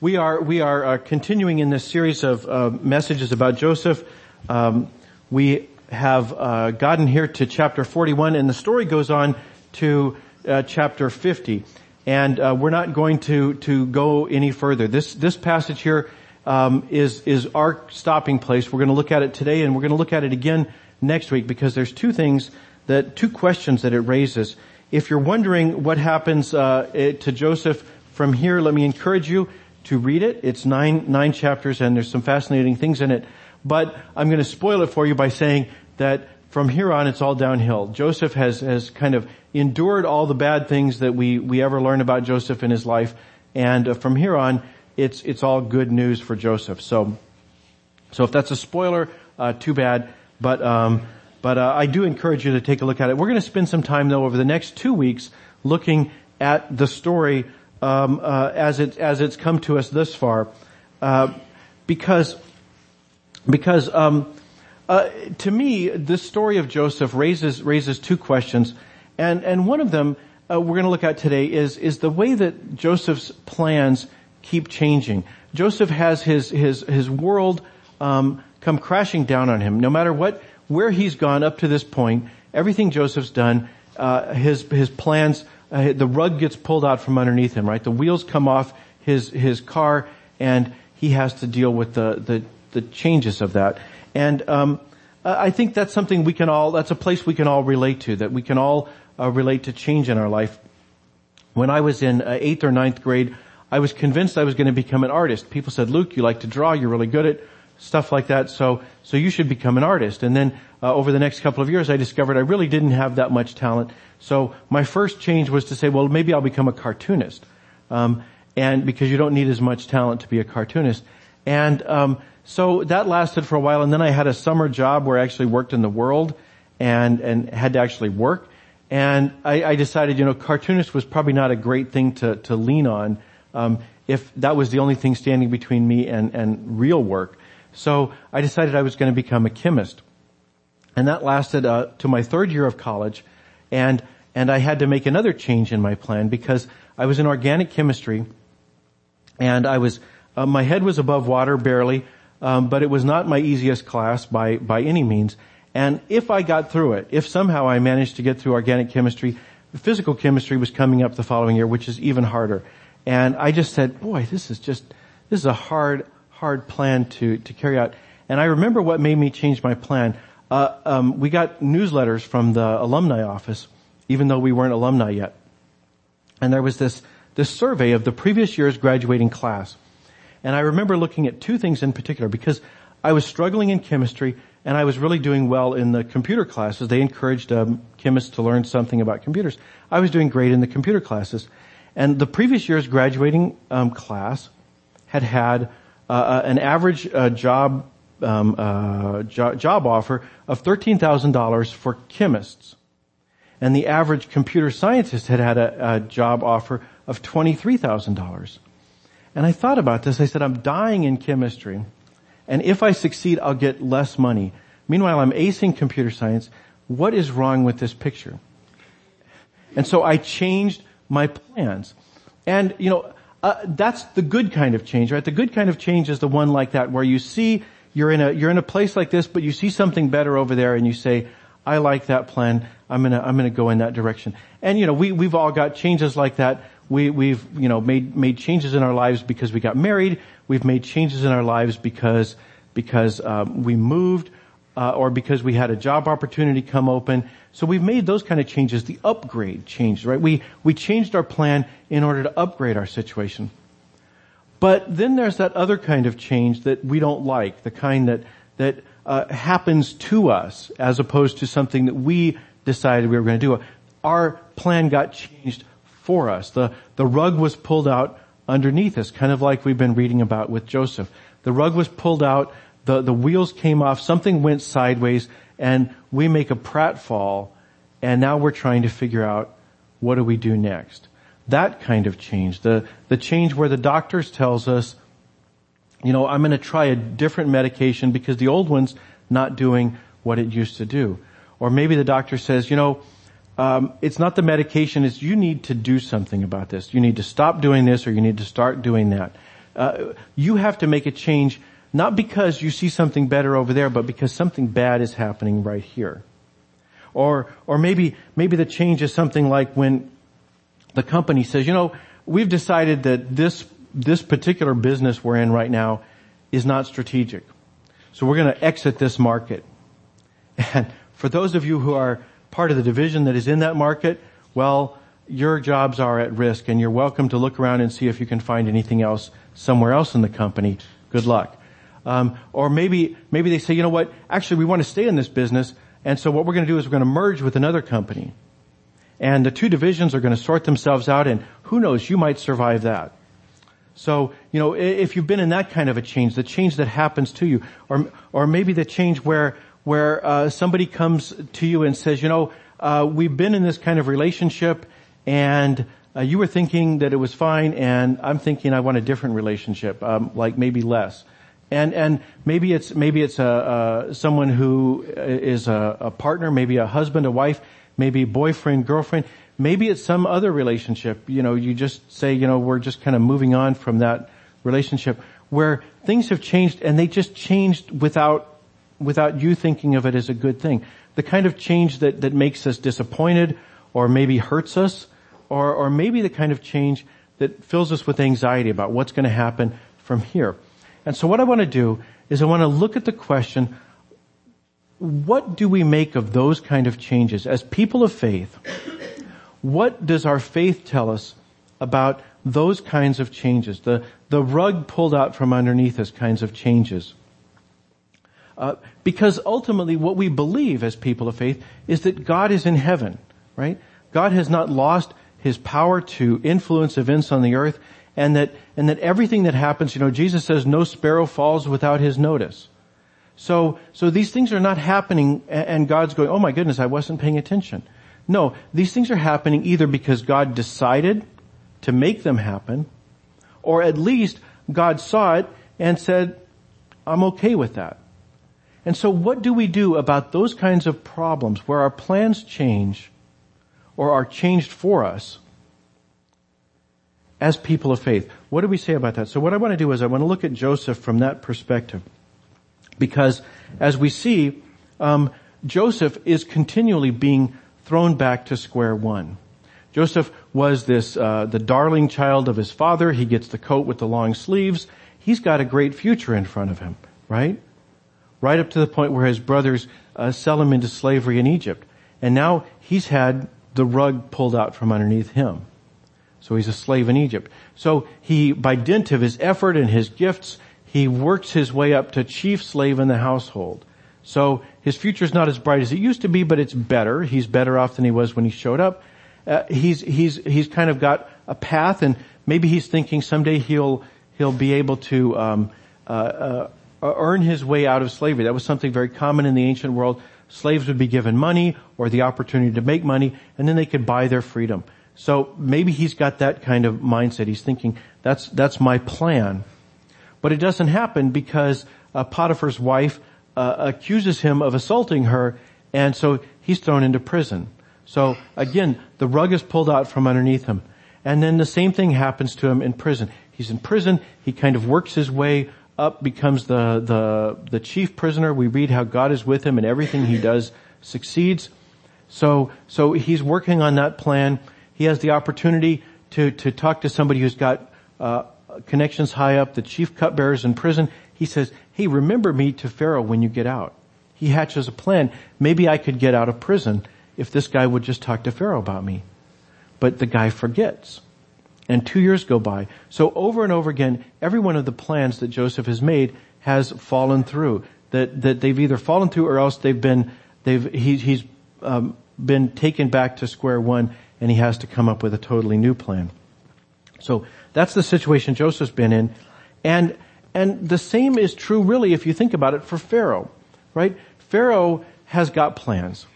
We are, we are uh, continuing in this series of uh, messages about Joseph. Um, we have uh, gotten here to chapter 41 and the story goes on to uh, chapter 50. And uh, we're not going to, to go any further. This, this passage here um, is, is our stopping place. We're going to look at it today and we're going to look at it again next week because there's two things that, two questions that it raises. If you're wondering what happens uh, to Joseph from here, let me encourage you to read it. It's nine, nine chapters and there's some fascinating things in it. But I'm going to spoil it for you by saying that from here on it's all downhill. Joseph has, has kind of endured all the bad things that we, we ever learn about Joseph in his life. And uh, from here on, it's, it's all good news for Joseph. So, so if that's a spoiler, uh, too bad. But, um, but uh, I do encourage you to take a look at it. We're going to spend some time though over the next two weeks looking at the story um, uh, as it as it's come to us this far, uh, because because um, uh, to me this story of Joseph raises raises two questions, and and one of them uh, we're going to look at today is is the way that Joseph's plans keep changing. Joseph has his his his world um, come crashing down on him. No matter what where he's gone up to this point, everything Joseph's done, uh, his, his plans, uh, the rug gets pulled out from underneath him, right? The wheels come off his, his car and he has to deal with the, the, the changes of that. And, um, I think that's something we can all, that's a place we can all relate to, that we can all uh, relate to change in our life. When I was in uh, eighth or ninth grade, I was convinced I was going to become an artist. People said, Luke, you like to draw, you're really good at stuff like that. So, so you should become an artist. And then uh, over the next couple of years, I discovered I really didn't have that much talent. So my first change was to say, well, maybe I'll become a cartoonist. Um, and because you don't need as much talent to be a cartoonist. And um, so that lasted for a while, and then I had a summer job where I actually worked in the world and and had to actually work. And I, I decided, you know, cartoonist was probably not a great thing to to lean on um, if that was the only thing standing between me and and real work. So I decided I was going to become a chemist. And that lasted uh, to my third year of college. And, and I had to make another change in my plan because I was in organic chemistry and I was, uh, my head was above water barely, um, but it was not my easiest class by, by any means. And if I got through it, if somehow I managed to get through organic chemistry, physical chemistry was coming up the following year, which is even harder. And I just said, boy, this is just, this is a hard, hard plan to, to carry out. And I remember what made me change my plan. Uh, um, we got newsletters from the alumni office, even though we weren't alumni yet. And there was this, this survey of the previous year's graduating class. And I remember looking at two things in particular because I was struggling in chemistry and I was really doing well in the computer classes. They encouraged um, chemists to learn something about computers. I was doing great in the computer classes. And the previous year's graduating um, class had had uh, uh, an average uh, job um, uh, jo- job offer of thirteen thousand dollars for chemists, and the average computer scientist had had a, a job offer of twenty three thousand dollars. And I thought about this. I said, I'm dying in chemistry, and if I succeed, I'll get less money. Meanwhile, I'm acing computer science. What is wrong with this picture? And so I changed my plans. And, you know, uh, that's the good kind of change, right? The good kind of change is the one like that where you see you're in a you're in a place like this, but you see something better over there, and you say, "I like that plan. I'm gonna I'm gonna go in that direction." And you know, we we've all got changes like that. We we've you know made made changes in our lives because we got married. We've made changes in our lives because because um, we moved uh, or because we had a job opportunity come open. So we've made those kind of changes, the upgrade changes, right? We, we changed our plan in order to upgrade our situation. But then there's that other kind of change that we don't like, the kind that, that uh, happens to us as opposed to something that we decided we were going to do. Our plan got changed for us. The, the rug was pulled out underneath us, kind of like we've been reading about with Joseph. The rug was pulled out the, the wheels came off, something went sideways, and we make a pratfall, and now we're trying to figure out what do we do next. That kind of change, the, the change where the doctors tells us, you know, I'm going to try a different medication because the old one's not doing what it used to do. Or maybe the doctor says, you know, um, it's not the medication, it's you need to do something about this. You need to stop doing this or you need to start doing that. Uh, you have to make a change not because you see something better over there, but because something bad is happening right here. Or, or maybe, maybe the change is something like when the company says, you know, we've decided that this, this particular business we're in right now is not strategic. So we're going to exit this market. And for those of you who are part of the division that is in that market, well, your jobs are at risk and you're welcome to look around and see if you can find anything else somewhere else in the company. Good luck. Um, or maybe, maybe they say, you know what, actually we want to stay in this business and so what we're going to do is we're going to merge with another company. And the two divisions are going to sort themselves out and who knows, you might survive that. So, you know, if you've been in that kind of a change, the change that happens to you, or, or maybe the change where, where, uh, somebody comes to you and says, you know, uh, we've been in this kind of relationship and uh, you were thinking that it was fine and I'm thinking I want a different relationship, um, like maybe less. And, and maybe it's, maybe it's a, a someone who is a, a partner, maybe a husband, a wife, maybe boyfriend, girlfriend. Maybe it's some other relationship. You know, you just say, you know, we're just kind of moving on from that relationship where things have changed and they just changed without, without you thinking of it as a good thing. The kind of change that, that makes us disappointed or maybe hurts us or, or maybe the kind of change that fills us with anxiety about what's going to happen from here. And so what I want to do is I want to look at the question, what do we make of those kind of changes? As people of faith, what does our faith tell us about those kinds of changes? The, the rug pulled out from underneath us kinds of changes. Uh, because ultimately what we believe as people of faith is that God is in heaven, right? God has not lost his power to influence events on the earth and that, and that everything that happens, you know, Jesus says no sparrow falls without his notice. So, so these things are not happening and God's going, oh my goodness, I wasn't paying attention. No, these things are happening either because God decided to make them happen, or at least God saw it and said, I'm okay with that. And so what do we do about those kinds of problems where our plans change or are changed for us as people of faith? What do we say about that? So what I want to do is I want to look at Joseph from that perspective. Because as we see, um, Joseph is continually being thrown back to square one. Joseph was this, uh, the darling child of his father. He gets the coat with the long sleeves. He's got a great future in front of him, right? Right up to the point where his brothers uh, sell him into slavery in Egypt. And now he's had the rug pulled out from underneath him. So he's a slave in Egypt. So he, by dint of his effort and his gifts, he works his way up to chief slave in the household. So his future is not as bright as it used to be, but it's better. He's better off than he was when he showed up. Uh, he's he's he's kind of got a path, and maybe he's thinking someday he'll he'll be able to um, uh, uh, earn his way out of slavery. That was something very common in the ancient world. Slaves would be given money or the opportunity to make money, and then they could buy their freedom. So maybe he's got that kind of mindset. He's thinking that's that's my plan, but it doesn't happen because uh, Potiphar's wife uh, accuses him of assaulting her, and so he's thrown into prison. So again, the rug is pulled out from underneath him. And then the same thing happens to him in prison. He's in prison, he kind of works his way up, becomes the, the, the chief prisoner. We read how God is with him and everything he does succeeds. So, so he's working on that plan. He has the opportunity to, to talk to somebody who's got, uh, connections high up, the chief cupbearers in prison. He says, hey, remember me to Pharaoh when you get out. He hatches a plan. Maybe I could get out of prison if this guy would just talk to Pharaoh about me. But the guy forgets. And two years go by. So over and over again, every one of the plans that Joseph has made has fallen through. That, that they've either fallen through or else they've been, they've, he, he's um, been taken back to square one and he has to come up with a totally new plan. So that's the situation Joseph's been in. And and the same is true really if you think about it for Pharaoh, right? Pharaoh has got plans.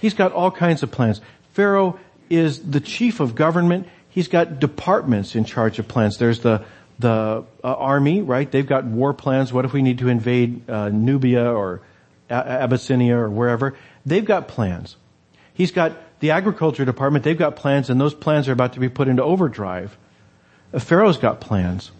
He's got all kinds of plans. Pharaoh is the chief of government. He's got departments in charge of plans. There's the the uh, army, right? They've got war plans. What if we need to invade uh, Nubia or a- Abyssinia or wherever? They've got plans. He's got the agriculture department. They've got plans, and those plans are about to be put into overdrive. Pharaoh's got plans.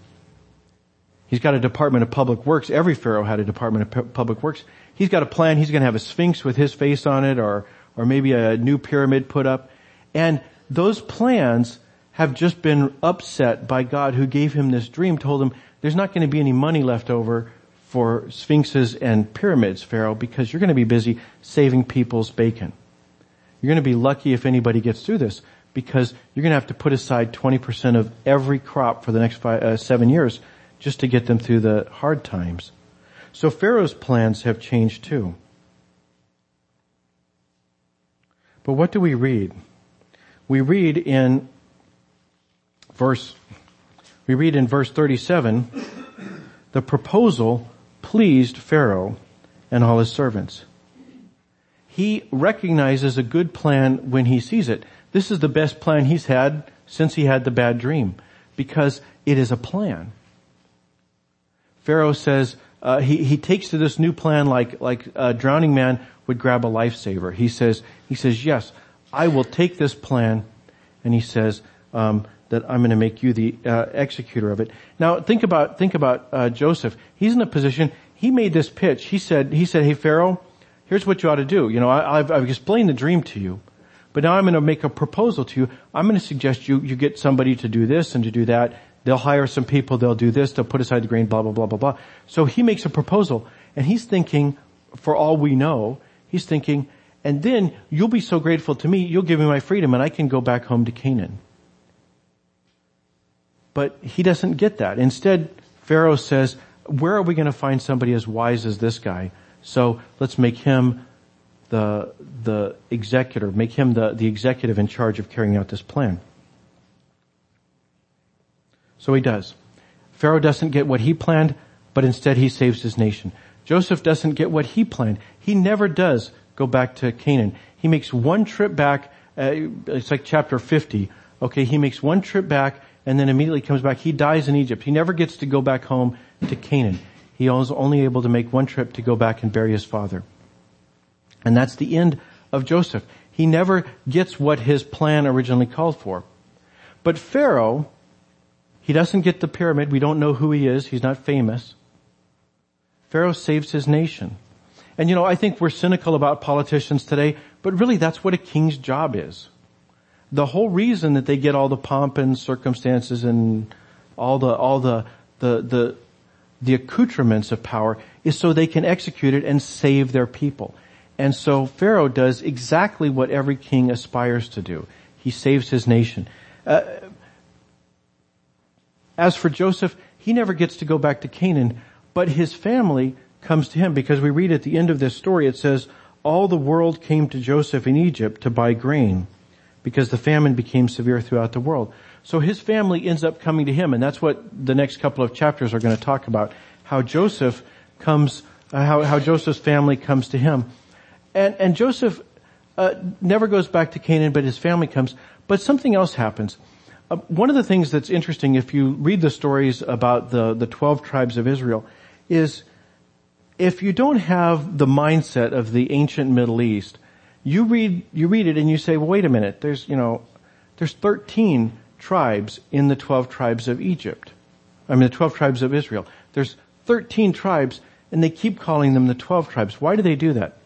He's got a Department of Public Works. Every Pharaoh had a Department of Public Works. He's got a plan. He's going to have a sphinx with his face on it or, or maybe a new pyramid put up. And those plans have just been upset by God who gave him this dream, told him there's not going to be any money left over for sphinxes and pyramids, Pharaoh, because you're going to be busy saving people's bacon. You're going to be lucky if anybody gets through this because you're going to have to put aside 20% of every crop for the next five, uh, seven years just to get them through the hard times. So Pharaoh's plans have changed too. But what do we read? We read in verse, we read in verse 37, the proposal pleased Pharaoh and all his servants. He recognizes a good plan when he sees it. This is the best plan he's had since he had the bad dream because it is a plan. Pharaoh says, uh, he, he takes to this new plan like, like a drowning man would grab a lifesaver. He says, he says, yes, I will take this plan and he says, um, that I'm going to make you the uh, executor of it. Now think about think about uh, Joseph. He's in a position. He made this pitch. He said he said, "Hey Pharaoh, here's what you ought to do. You know, I, have I've explained the dream to you, but now I'm going to make a proposal to you. I'm going to suggest you you get somebody to do this and to do that. They'll hire some people. They'll do this. They'll put aside the grain. Blah blah blah blah blah. So he makes a proposal, and he's thinking, for all we know, he's thinking, and then you'll be so grateful to me, you'll give me my freedom, and I can go back home to Canaan. But he doesn't get that. Instead, Pharaoh says, where are we going to find somebody as wise as this guy? So let's make him the, the executor, make him the, the executive in charge of carrying out this plan. So he does. Pharaoh doesn't get what he planned, but instead he saves his nation. Joseph doesn't get what he planned. He never does go back to Canaan. He makes one trip back, uh, it's like chapter 50. Okay, he makes one trip back and then immediately comes back. He dies in Egypt. He never gets to go back home to Canaan. He was only able to make one trip to go back and bury his father. And that's the end of Joseph. He never gets what his plan originally called for. But Pharaoh, he doesn't get the pyramid. We don't know who he is. He's not famous. Pharaoh saves his nation. And you know, I think we're cynical about politicians today, but really that's what a king's job is the whole reason that they get all the pomp and circumstances and all the, all the, the, the, the accoutrements of power is so they can execute it and save their people. And so Pharaoh does exactly what every king aspires to do. He saves his nation. Uh, as for Joseph, he never gets to go back to Canaan, but his family comes to him because we read at the end of this story, it says, all the world came to Joseph in Egypt to buy grain because the famine became severe throughout the world. So his family ends up coming to him, and that's what the next couple of chapters are going to talk about. How Joseph comes, uh, how, how Joseph's family comes to him. And, and Joseph uh, never goes back to Canaan, but his family comes. But something else happens. Uh, one of the things that's interesting, if you read the stories about the, the 12 tribes of Israel, is if you don't have the mindset of the ancient Middle East, you read, you read it and you say, well, wait a minute, there's, you know, there's 13 tribes in the 12 tribes of Egypt. I mean, the 12 tribes of Israel. There's 13 tribes and they keep calling them the 12 tribes. Why do they do that?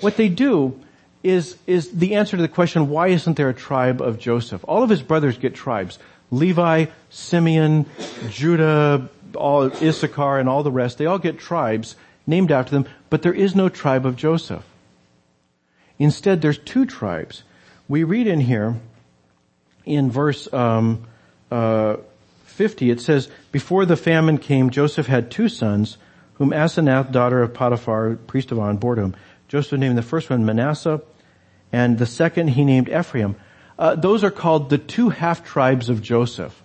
What they do is, is the answer to the question, why isn't there a tribe of Joseph? All of his brothers get tribes. Levi, Simeon, Judah, all Issachar and all the rest, they all get tribes named after them, but there is no tribe of Joseph. Instead, there's two tribes. We read in here, in verse um, uh, 50, it says, Before the famine came, Joseph had two sons, whom Asenath, daughter of Potiphar, priest of On, bore him. Joseph named the first one Manasseh, and the second he named Ephraim. Uh, those are called the two half tribes of Joseph.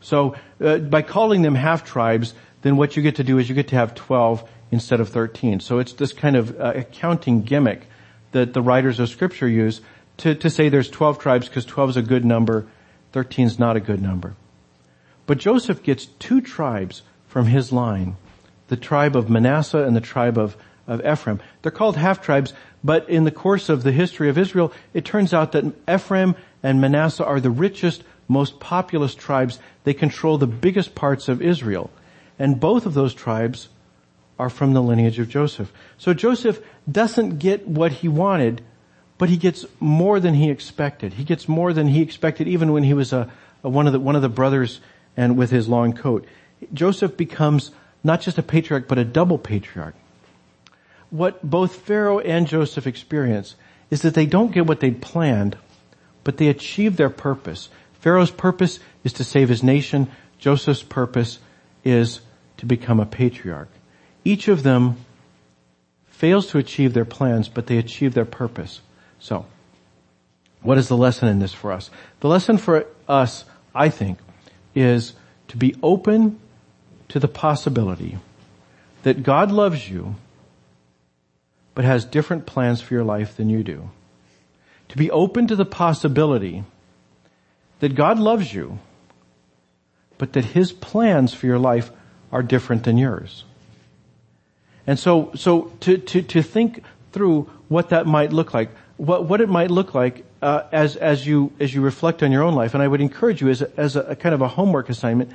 So uh, by calling them half tribes, then what you get to do is you get to have 12 instead of 13. So it's this kind of uh, accounting gimmick that the writers of scripture use to, to say there's 12 tribes because 12 is a good number, 13 is not a good number. But Joseph gets two tribes from his line, the tribe of Manasseh and the tribe of, of Ephraim. They're called half tribes, but in the course of the history of Israel, it turns out that Ephraim and Manasseh are the richest, most populous tribes. They control the biggest parts of Israel. And both of those tribes are from the lineage of Joseph. So Joseph doesn't get what he wanted, but he gets more than he expected. He gets more than he expected even when he was a, a one of the, one of the brothers and with his long coat. Joseph becomes not just a patriarch, but a double patriarch. What both Pharaoh and Joseph experience is that they don't get what they'd planned, but they achieve their purpose. Pharaoh's purpose is to save his nation. Joseph's purpose is to become a patriarch. Each of them fails to achieve their plans, but they achieve their purpose. So, what is the lesson in this for us? The lesson for us, I think, is to be open to the possibility that God loves you, but has different plans for your life than you do. To be open to the possibility that God loves you, but that His plans for your life are different than yours. And so, so to, to, to think through what that might look like, what, what it might look like uh, as, as, you, as you reflect on your own life, and I would encourage you as a, as a, a kind of a homework assignment,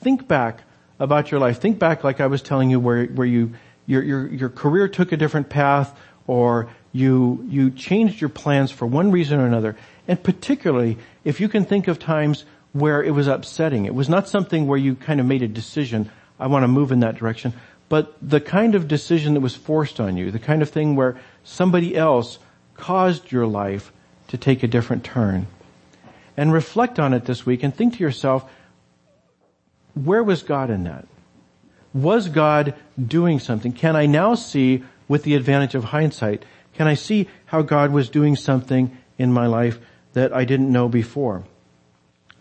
think back about your life. Think back like I was telling you where, where you, your, your, your career took a different path or you, you changed your plans for one reason or another. And particularly if you can think of times where it was upsetting. It was not something where you kind of made a decision, I want to move in that direction, but the kind of decision that was forced on you, the kind of thing where somebody else caused your life to take a different turn. And reflect on it this week and think to yourself, where was God in that? Was God doing something? Can I now see with the advantage of hindsight, can I see how God was doing something in my life that I didn't know before?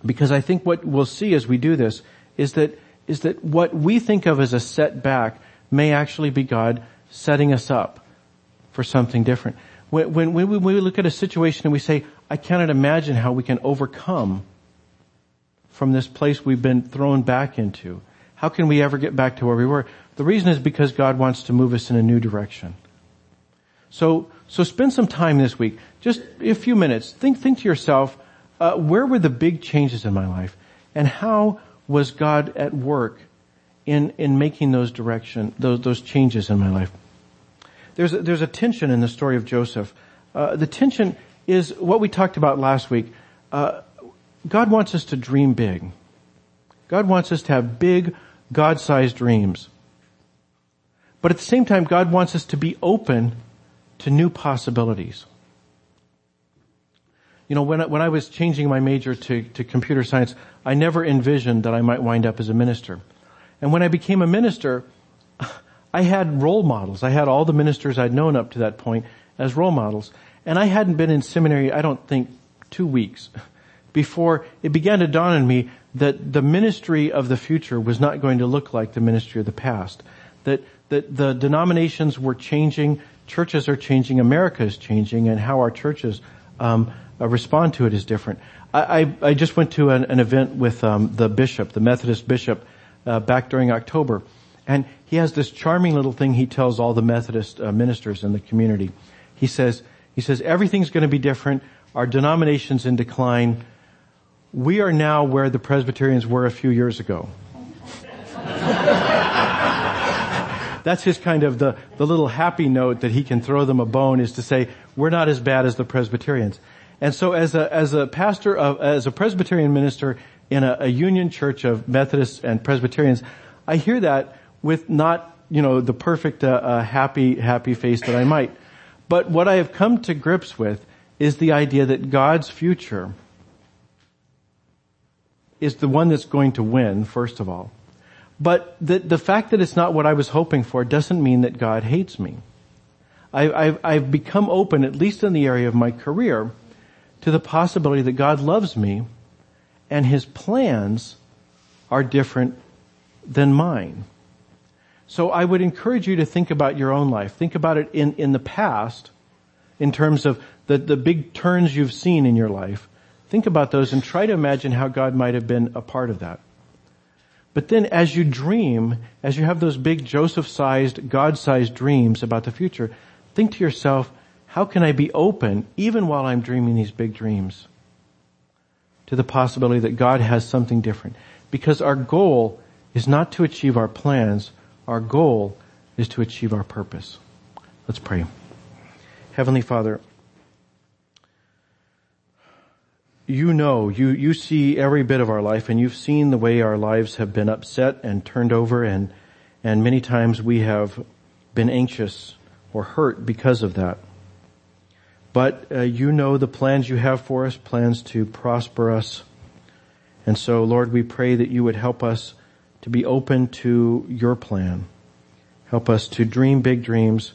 Because I think what we'll see as we do this is that is that what we think of as a setback may actually be God setting us up for something different. When, when, when, we, look at a situation and we say, I cannot imagine how we can overcome from this place we've been thrown back into. How can we ever get back to where we were? The reason is because God wants to move us in a new direction. So, so spend some time this week, just a few minutes. Think, think to yourself, uh, where were the big changes in my life, and how was God at work in, in making those direction, those, those changes in my life. There's a, there's a tension in the story of Joseph. Uh, the tension is what we talked about last week. Uh, God wants us to dream big. God wants us to have big, God-sized dreams. But at the same time, God wants us to be open to new possibilities. You know, when I, when I was changing my major to, to computer science, I never envisioned that I might wind up as a minister. And when I became a minister, I had role models. I had all the ministers I'd known up to that point as role models. And I hadn't been in seminary, I don't think, two weeks before it began to dawn on me that the ministry of the future was not going to look like the ministry of the past. That, that the denominations were changing, churches are changing, America is changing, and how our churches um, uh, respond to it is different. I, I, I just went to an, an event with um, the bishop, the Methodist bishop, uh, back during October, and he has this charming little thing he tells all the Methodist uh, ministers in the community. He says, he says everything's going to be different. Our denomination's in decline. We are now where the Presbyterians were a few years ago. That's his kind of the, the little happy note that he can throw them a bone is to say, we're not as bad as the Presbyterians. And so as a, as a pastor of, as a Presbyterian minister in a, a union church of Methodists and Presbyterians, I hear that with not, you know, the perfect, uh, uh, happy, happy face that I might. But what I have come to grips with is the idea that God's future is the one that's going to win, first of all. But the, the fact that it's not what I was hoping for doesn't mean that God hates me. I, I've, I've become open, at least in the area of my career, to the possibility that God loves me and his plans are different than mine. So I would encourage you to think about your own life. Think about it in, in the past in terms of the, the big turns you've seen in your life. Think about those and try to imagine how God might have been a part of that. But then as you dream, as you have those big Joseph-sized, God-sized dreams about the future, think to yourself, how can I be open, even while I'm dreaming these big dreams, to the possibility that God has something different? Because our goal is not to achieve our plans. Our goal is to achieve our purpose. Let's pray. Heavenly Father, you know, you, you see every bit of our life and you've seen the way our lives have been upset and turned over and, and many times we have been anxious or hurt because of that. But uh, you know the plans you have for us, plans to prosper us. And so Lord, we pray that you would help us to be open to your plan. Help us to dream big dreams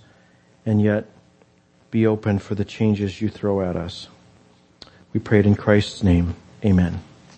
and yet be open for the changes you throw at us. We pray it in Christ's name. Amen.